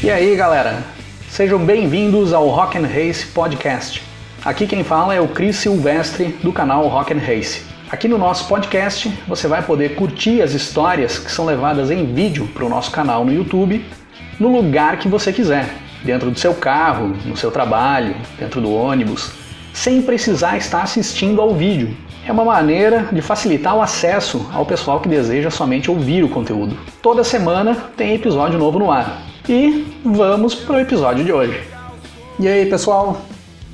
E aí, galera? Sejam bem-vindos ao Rock and Race Podcast. Aqui quem fala é o Cris Silvestre do canal Rock and Race. Aqui no nosso podcast você vai poder curtir as histórias que são levadas em vídeo para o nosso canal no YouTube no lugar que você quiser, dentro do seu carro, no seu trabalho, dentro do ônibus, sem precisar estar assistindo ao vídeo. É uma maneira de facilitar o acesso ao pessoal que deseja somente ouvir o conteúdo. Toda semana tem episódio novo no ar. E vamos para o episódio de hoje. E aí, pessoal?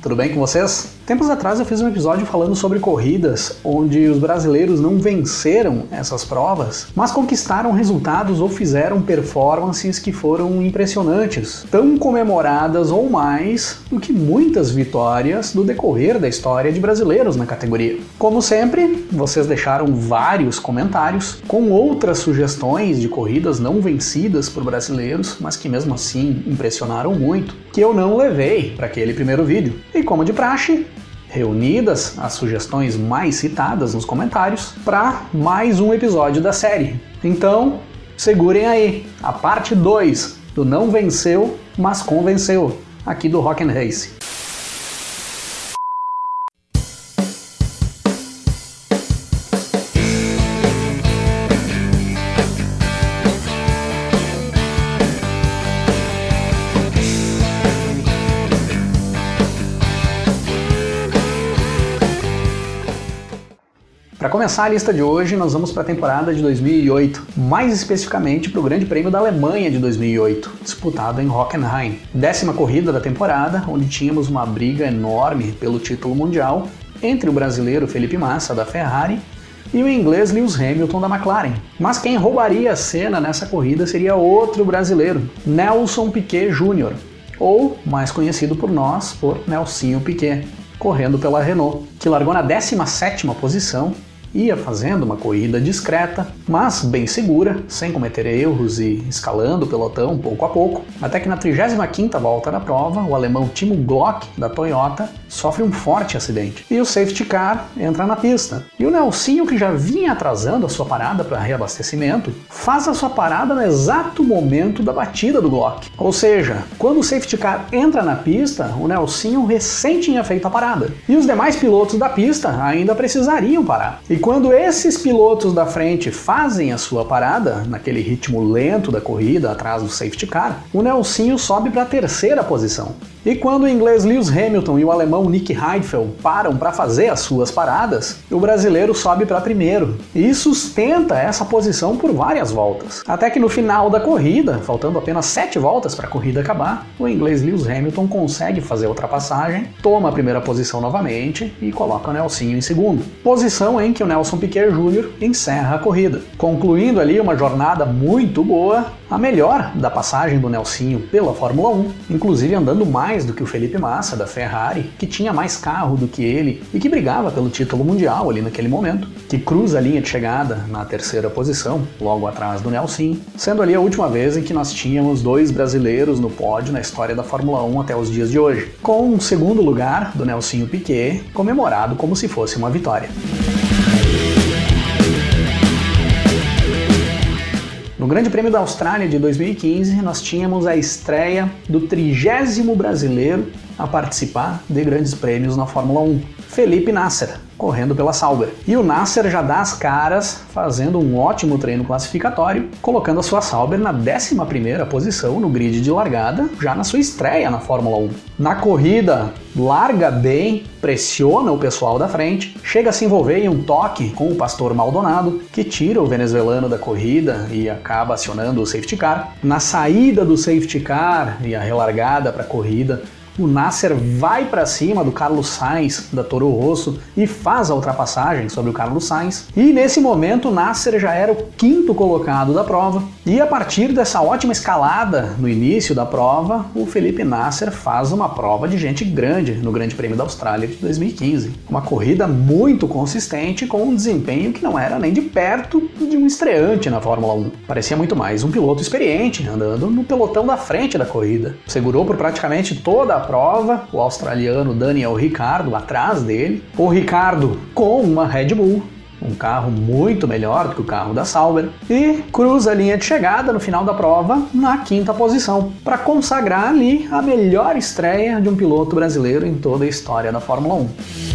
Tudo bem com vocês? Tempos atrás eu fiz um episódio falando sobre corridas onde os brasileiros não venceram essas provas, mas conquistaram resultados ou fizeram performances que foram impressionantes, tão comemoradas ou mais do que muitas vitórias do decorrer da história de brasileiros na categoria. Como sempre, vocês deixaram vários comentários com outras sugestões de corridas não vencidas por brasileiros, mas que mesmo assim impressionaram muito, que eu não levei para aquele primeiro vídeo. E como de praxe, reunidas as sugestões mais citadas nos comentários para mais um episódio da série. Então, segurem aí, a parte 2 do Não Venceu, mas Convenceu, aqui do Rock and Race. Começar a lista de hoje, nós vamos para a temporada de 2008, mais especificamente para o Grande Prêmio da Alemanha de 2008, disputado em Hockenheim. Décima corrida da temporada, onde tínhamos uma briga enorme pelo título mundial entre o brasileiro Felipe Massa da Ferrari e o inglês Lewis Hamilton da McLaren. Mas quem roubaria a cena nessa corrida seria outro brasileiro, Nelson Piquet Jr., ou mais conhecido por nós por Nelsinho Piquet correndo pela Renault, que largou na 17ª posição ia fazendo uma corrida discreta, mas bem segura, sem cometer erros e escalando o pelotão pouco a pouco, até que na 35ª volta da prova, o alemão Timo Glock, da Toyota, sofre um forte acidente e o safety car entra na pista. E o Nelsinho, que já vinha atrasando a sua parada para reabastecimento, faz a sua parada no exato momento da batida do Glock. Ou seja, quando o safety car entra na pista, o Nelsinho recém tinha feito a parada. E os demais pilotos da pista ainda precisariam parar. E quando esses pilotos da frente fazem a sua parada, naquele ritmo lento da corrida atrás do safety car, o Nelsinho sobe para a terceira posição. E quando o inglês Lewis Hamilton e o alemão Nick Heidfeld param para fazer as suas paradas, o brasileiro sobe para primeiro e sustenta essa posição por várias voltas. Até que no final da corrida, faltando apenas sete voltas para a corrida acabar, o inglês Lewis Hamilton consegue fazer a ultrapassagem, toma a primeira posição novamente e coloca o Nelsinho em segundo. Posição em que o Nelson Piquet Jr. encerra a corrida, concluindo ali uma jornada muito boa, a melhor da passagem do Nelsinho pela Fórmula 1, inclusive andando mais do que o Felipe Massa da Ferrari, que tinha mais carro do que ele e que brigava pelo título mundial ali naquele momento, que cruza a linha de chegada na terceira posição, logo atrás do Nelsinho, sendo ali a última vez em que nós tínhamos dois brasileiros no pódio na história da Fórmula 1 até os dias de hoje, com um segundo lugar do Nelsinho Piquet comemorado como se fosse uma vitória. No Grande Prêmio da Austrália de 2015, nós tínhamos a estreia do trigésimo brasileiro a participar de grandes prêmios na Fórmula 1, Felipe Nasser, correndo pela Sauber. E o Nasser já dá as caras, fazendo um ótimo treino classificatório, colocando a sua Sauber na 11ª posição no grid de largada, já na sua estreia na Fórmula 1. Na corrida, larga bem, pressiona o pessoal da frente, chega a se envolver em um toque com o pastor Maldonado, que tira o venezuelano da corrida e acaba acionando o safety car. Na saída do safety car e a relargada para a corrida, o Nasser vai para cima do Carlos Sainz da Toro Rosso e faz a ultrapassagem sobre o Carlos Sainz. E nesse momento o Nasser já era o quinto colocado da prova. E a partir dessa ótima escalada no início da prova, o Felipe Nasser faz uma prova de gente grande no Grande Prêmio da Austrália de 2015. Uma corrida muito consistente com um desempenho que não era nem de perto de um estreante na Fórmula 1. Parecia muito mais um piloto experiente andando no pelotão da frente da corrida. Segurou por praticamente toda a prova, o australiano Daniel Ricardo atrás dele, o Ricardo com uma Red Bull um carro muito melhor do que o carro da Sauber, e cruza a linha de chegada no final da prova na quinta posição, para consagrar ali a melhor estreia de um piloto brasileiro em toda a história da Fórmula 1.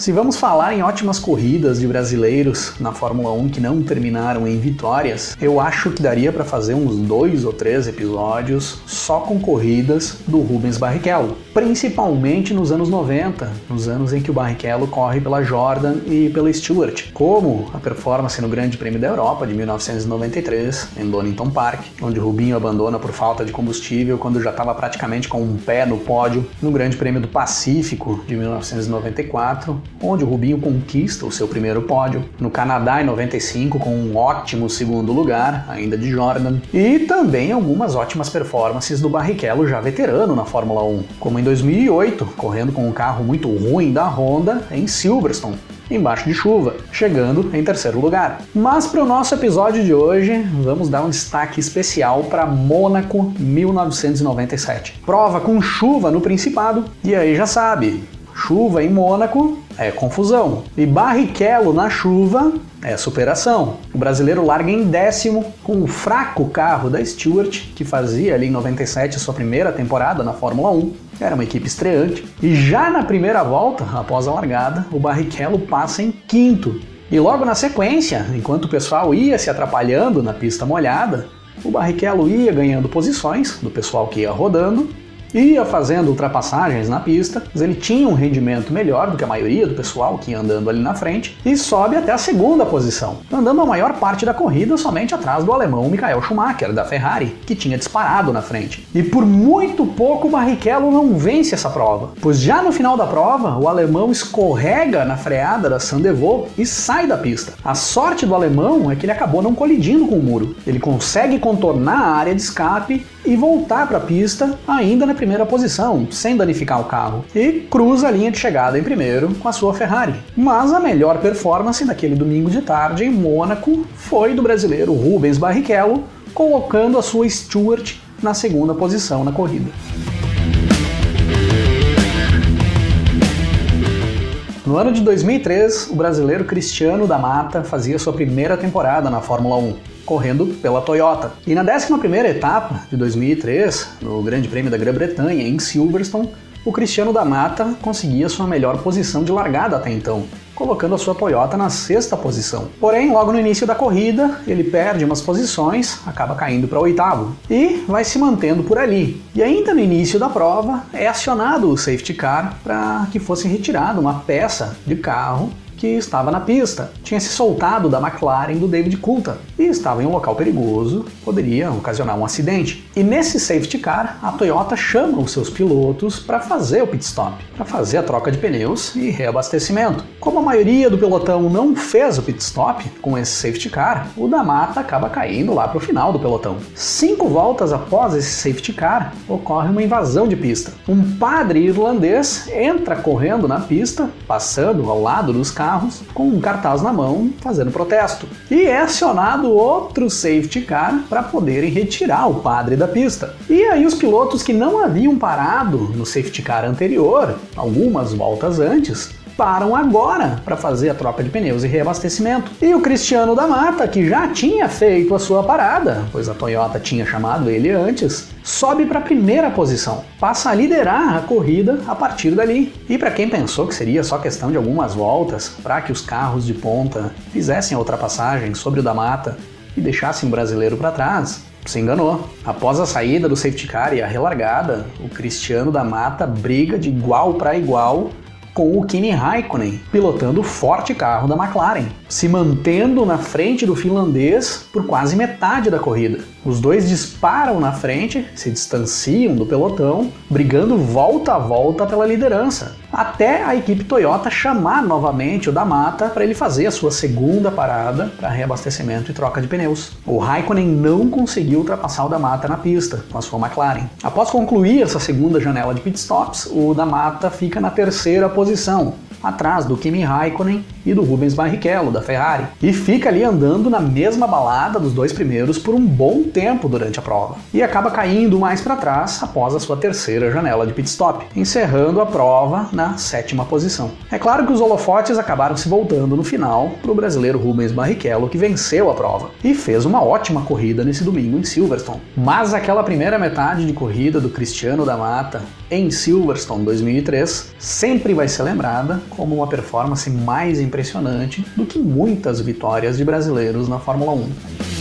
Se vamos falar em ótimas corridas de brasileiros na Fórmula 1 que não terminaram em vitórias, eu acho que daria para fazer uns dois ou três episódios só com corridas do Rubens Barrichello, principalmente nos anos 90, nos anos em que o Barrichello corre pela Jordan e pela Stewart, como a performance no Grande Prêmio da Europa de 1993 em Donington Park, onde Rubinho abandona por falta de combustível quando já estava praticamente com um pé no pódio, no Grande Prêmio do Pacífico de 1994 onde o Rubinho conquista o seu primeiro pódio, no Canadá em 95 com um ótimo segundo lugar, ainda de Jordan, e também algumas ótimas performances do Barrichello já veterano na Fórmula 1, como em 2008, correndo com um carro muito ruim da Honda em Silverstone, embaixo de chuva, chegando em terceiro lugar. Mas para o nosso episódio de hoje, vamos dar um destaque especial para Mônaco 1997. Prova com chuva no Principado, e aí já sabe, chuva em Mônaco é confusão. E Barrichello na chuva é superação. O brasileiro larga em décimo com o fraco carro da Stewart, que fazia ali em 97 a sua primeira temporada na Fórmula 1. Era uma equipe estreante. E já na primeira volta, após a largada, o Barrichello passa em quinto. E logo na sequência, enquanto o pessoal ia se atrapalhando na pista molhada, o Barrichello ia ganhando posições do pessoal que ia rodando ia fazendo ultrapassagens na pista, mas ele tinha um rendimento melhor do que a maioria do pessoal que ia andando ali na frente e sobe até a segunda posição, andando a maior parte da corrida somente atrás do alemão Michael Schumacher da Ferrari, que tinha disparado na frente. E por muito pouco Barrichello não vence essa prova, pois já no final da prova o alemão escorrega na freada da Sandevaux e sai da pista. A sorte do alemão é que ele acabou não colidindo com o muro. Ele consegue contornar a área de escape e voltar para a pista ainda na primeira posição, sem danificar o carro, e cruza a linha de chegada em primeiro com a sua Ferrari. Mas a melhor performance naquele domingo de tarde em Mônaco foi do brasileiro Rubens Barrichello, colocando a sua Stewart na segunda posição na corrida. No ano de 2003, o brasileiro Cristiano da Mata fazia sua primeira temporada na Fórmula 1, correndo pela Toyota. E na 11ª etapa de 2003, no Grande Prêmio da Grã-Bretanha, em Silverstone, o Cristiano da Mata conseguia sua melhor posição de largada até então, colocando a sua Toyota na sexta posição. Porém, logo no início da corrida, ele perde umas posições, acaba caindo para oitavo e vai se mantendo por ali. E ainda no início da prova, é acionado o safety car para que fosse retirada uma peça de carro que estava na pista. Tinha se soltado da McLaren do David Coulthard e estava em um local perigoso, poderia ocasionar um acidente. E nesse safety car, a Toyota chama os seus pilotos para fazer o pit stop, para fazer a troca de pneus e reabastecimento. Como a maioria do pelotão não fez o pit stop com esse safety car, o da Mata acaba caindo lá para o final do pelotão. Cinco voltas após esse safety car, ocorre uma invasão de pista. Um padre irlandês entra correndo na pista, passando ao lado dos carros carros com um cartaz na mão fazendo protesto. E é acionado outro safety car para poderem retirar o padre da pista. E aí os pilotos que não haviam parado no safety car anterior, algumas voltas antes, param agora para fazer a troca de pneus e reabastecimento. E o Cristiano da Mata, que já tinha feito a sua parada, pois a Toyota tinha chamado ele antes, sobe para a primeira posição, passa a liderar a corrida a partir dali. E para quem pensou que seria só questão de algumas voltas para que os carros de ponta fizessem a ultrapassagem sobre o da Mata e deixassem o brasileiro para trás, se enganou. Após a saída do safety car e a relargada, o Cristiano da Mata briga de igual para igual com o Kimi Raikkonen pilotando o forte carro da McLaren, se mantendo na frente do finlandês por quase metade da corrida. Os dois disparam na frente, se distanciam do pelotão, brigando volta a volta pela liderança, até a equipe Toyota chamar novamente o da Mata para ele fazer a sua segunda parada para reabastecimento e troca de pneus. O Raikkonen não conseguiu ultrapassar o da Mata na pista com a sua McLaren. Após concluir essa segunda janela de pitstops, o da Mata fica na terceira posição, atrás do Kimi Raikkonen e do Rubens Barrichello, da Ferrari, e fica ali andando na mesma balada dos dois primeiros por um bom tempo durante a prova, e acaba caindo mais para trás após a sua terceira janela de pit stop, encerrando a prova na sétima posição. É claro que os holofotes acabaram se voltando no final para o brasileiro Rubens Barrichello, que venceu a prova e fez uma ótima corrida nesse domingo em Silverstone. Mas aquela primeira metade de corrida do Cristiano da Mata em Silverstone 2003 sempre vai ser lembrada como uma performance mais impressionante do que muitas vitórias de brasileiros na Fórmula 1.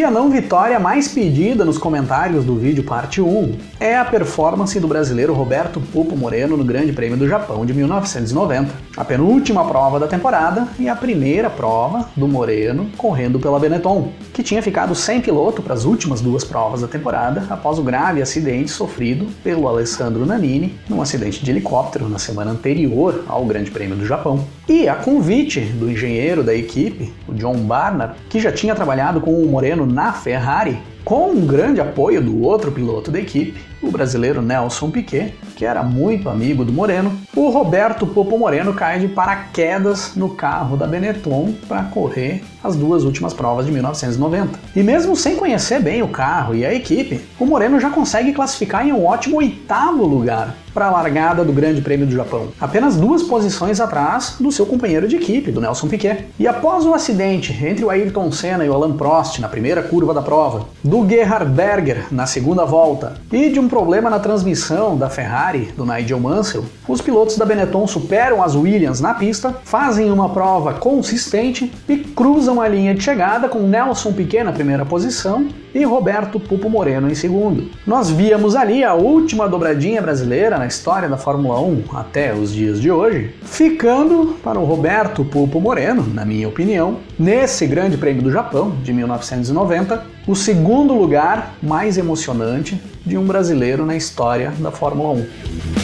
E a não vitória mais pedida nos comentários do vídeo parte 1 é a performance do brasileiro Roberto Pupo Moreno no Grande Prêmio do Japão de 1990, a penúltima prova da temporada e a primeira prova do Moreno correndo pela Benetton, que tinha ficado sem piloto para as últimas duas provas da temporada após o grave acidente sofrido pelo Alessandro Nanini num acidente de helicóptero na semana anterior ao Grande Prêmio do Japão. E a convite do engenheiro da equipe, o John Barnard, que já tinha trabalhado com o Moreno na Ferrari, com um grande apoio do outro piloto da equipe, o brasileiro Nelson Piquet, que era muito amigo do Moreno, o Roberto Popo Moreno cai de paraquedas no carro da Benetton para correr as duas últimas provas de 1990. E mesmo sem conhecer bem o carro e a equipe, o Moreno já consegue classificar em um ótimo oitavo lugar para a largada do Grande Prêmio do Japão, apenas duas posições atrás do seu companheiro de equipe, do Nelson Piquet. E após o acidente entre o Ayrton Senna e o Alain Prost na primeira curva da prova, do Gerhard Berger na segunda volta e de um problema na transmissão da Ferrari do Nigel Mansell, os pilotos da Benetton superam as Williams na pista, fazem uma prova consistente e cruzam a linha de chegada com Nelson Piquet na primeira posição e Roberto Pupo Moreno em segundo. Nós víamos ali a última dobradinha brasileira na história da Fórmula 1 até os dias de hoje, ficando para o Roberto Pupo Moreno, na minha opinião, nesse Grande Prêmio do Japão de 1990, o segundo lugar mais emocionante de um brasileiro na história da Fórmula 1.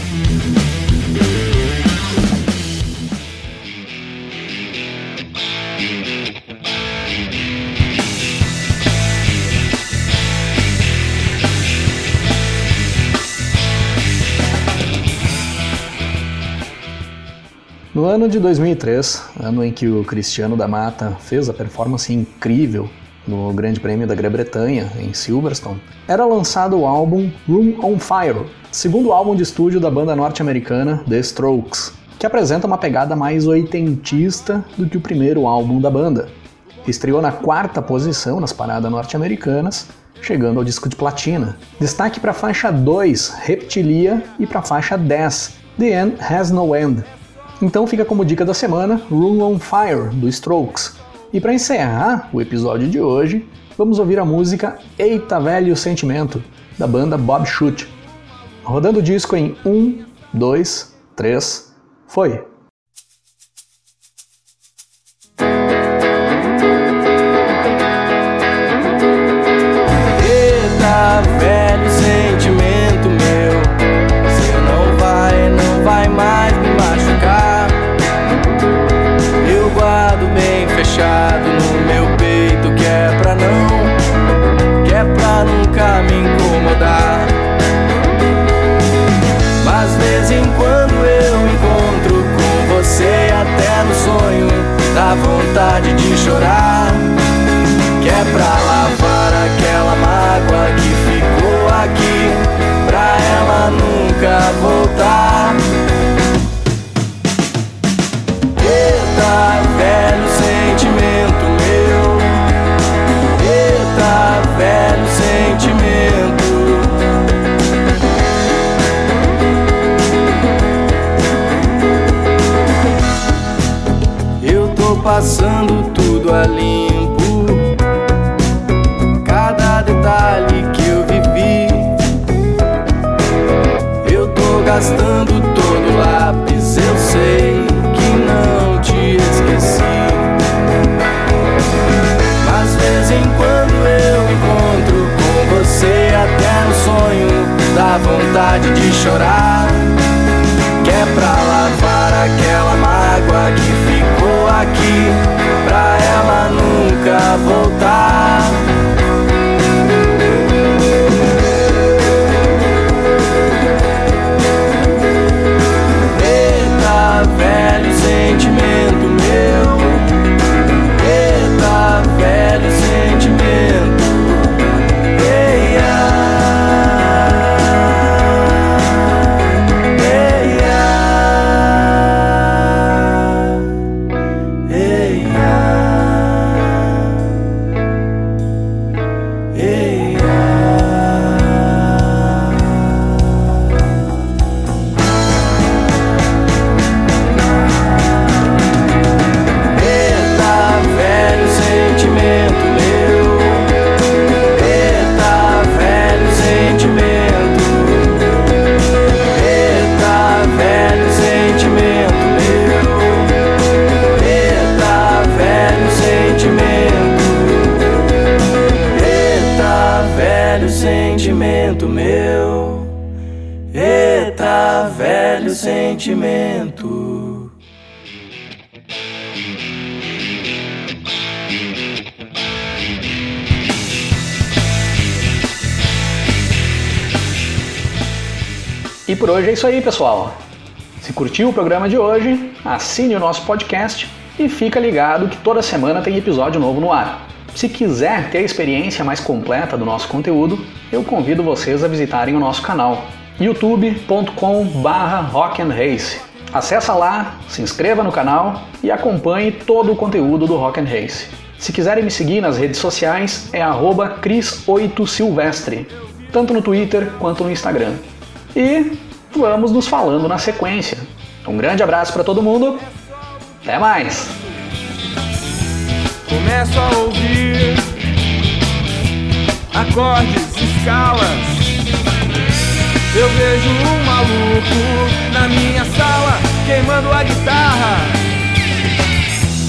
No ano de 2003, ano em que o Cristiano da Mata fez a performance incrível no Grande Prêmio da Grã-Bretanha, em Silverstone, era lançado o álbum Room on Fire, segundo álbum de estúdio da banda norte-americana The Strokes, que apresenta uma pegada mais oitentista do que o primeiro álbum da banda. Estreou na quarta posição nas paradas norte-americanas, chegando ao disco de platina. Destaque para a faixa 2, Reptilia, e para a faixa 10, The End Has No End, então fica como dica da semana Room on Fire, do Strokes. E para encerrar o episódio de hoje, vamos ouvir a música Eita Velho Sentimento, da banda Bob Shoot. Rodando o disco em 1, 2, 3, foi! Vontade de chorar. Que é pra lavar aquela mágoa que ficou aqui, pra ela nunca voltar. E por hoje é isso aí, pessoal. Se curtiu o programa de hoje, assine o nosso podcast e fica ligado que toda semana tem episódio novo no ar. Se quiser ter a experiência mais completa do nosso conteúdo, eu convido vocês a visitarem o nosso canal youtube.com/rock'n'race. Acesse lá, se inscreva no canal e acompanhe todo o conteúdo do Rock and Race. Se quiserem me seguir nas redes sociais é cris8silvestre, tanto no Twitter quanto no Instagram. E vamos nos falando na sequência. Um grande abraço para todo mundo. Até mais. Começo a ouvir acordes, escalas. Eu vejo um maluco na minha sala queimando a guitarra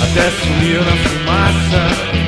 até sumiu na fumaça.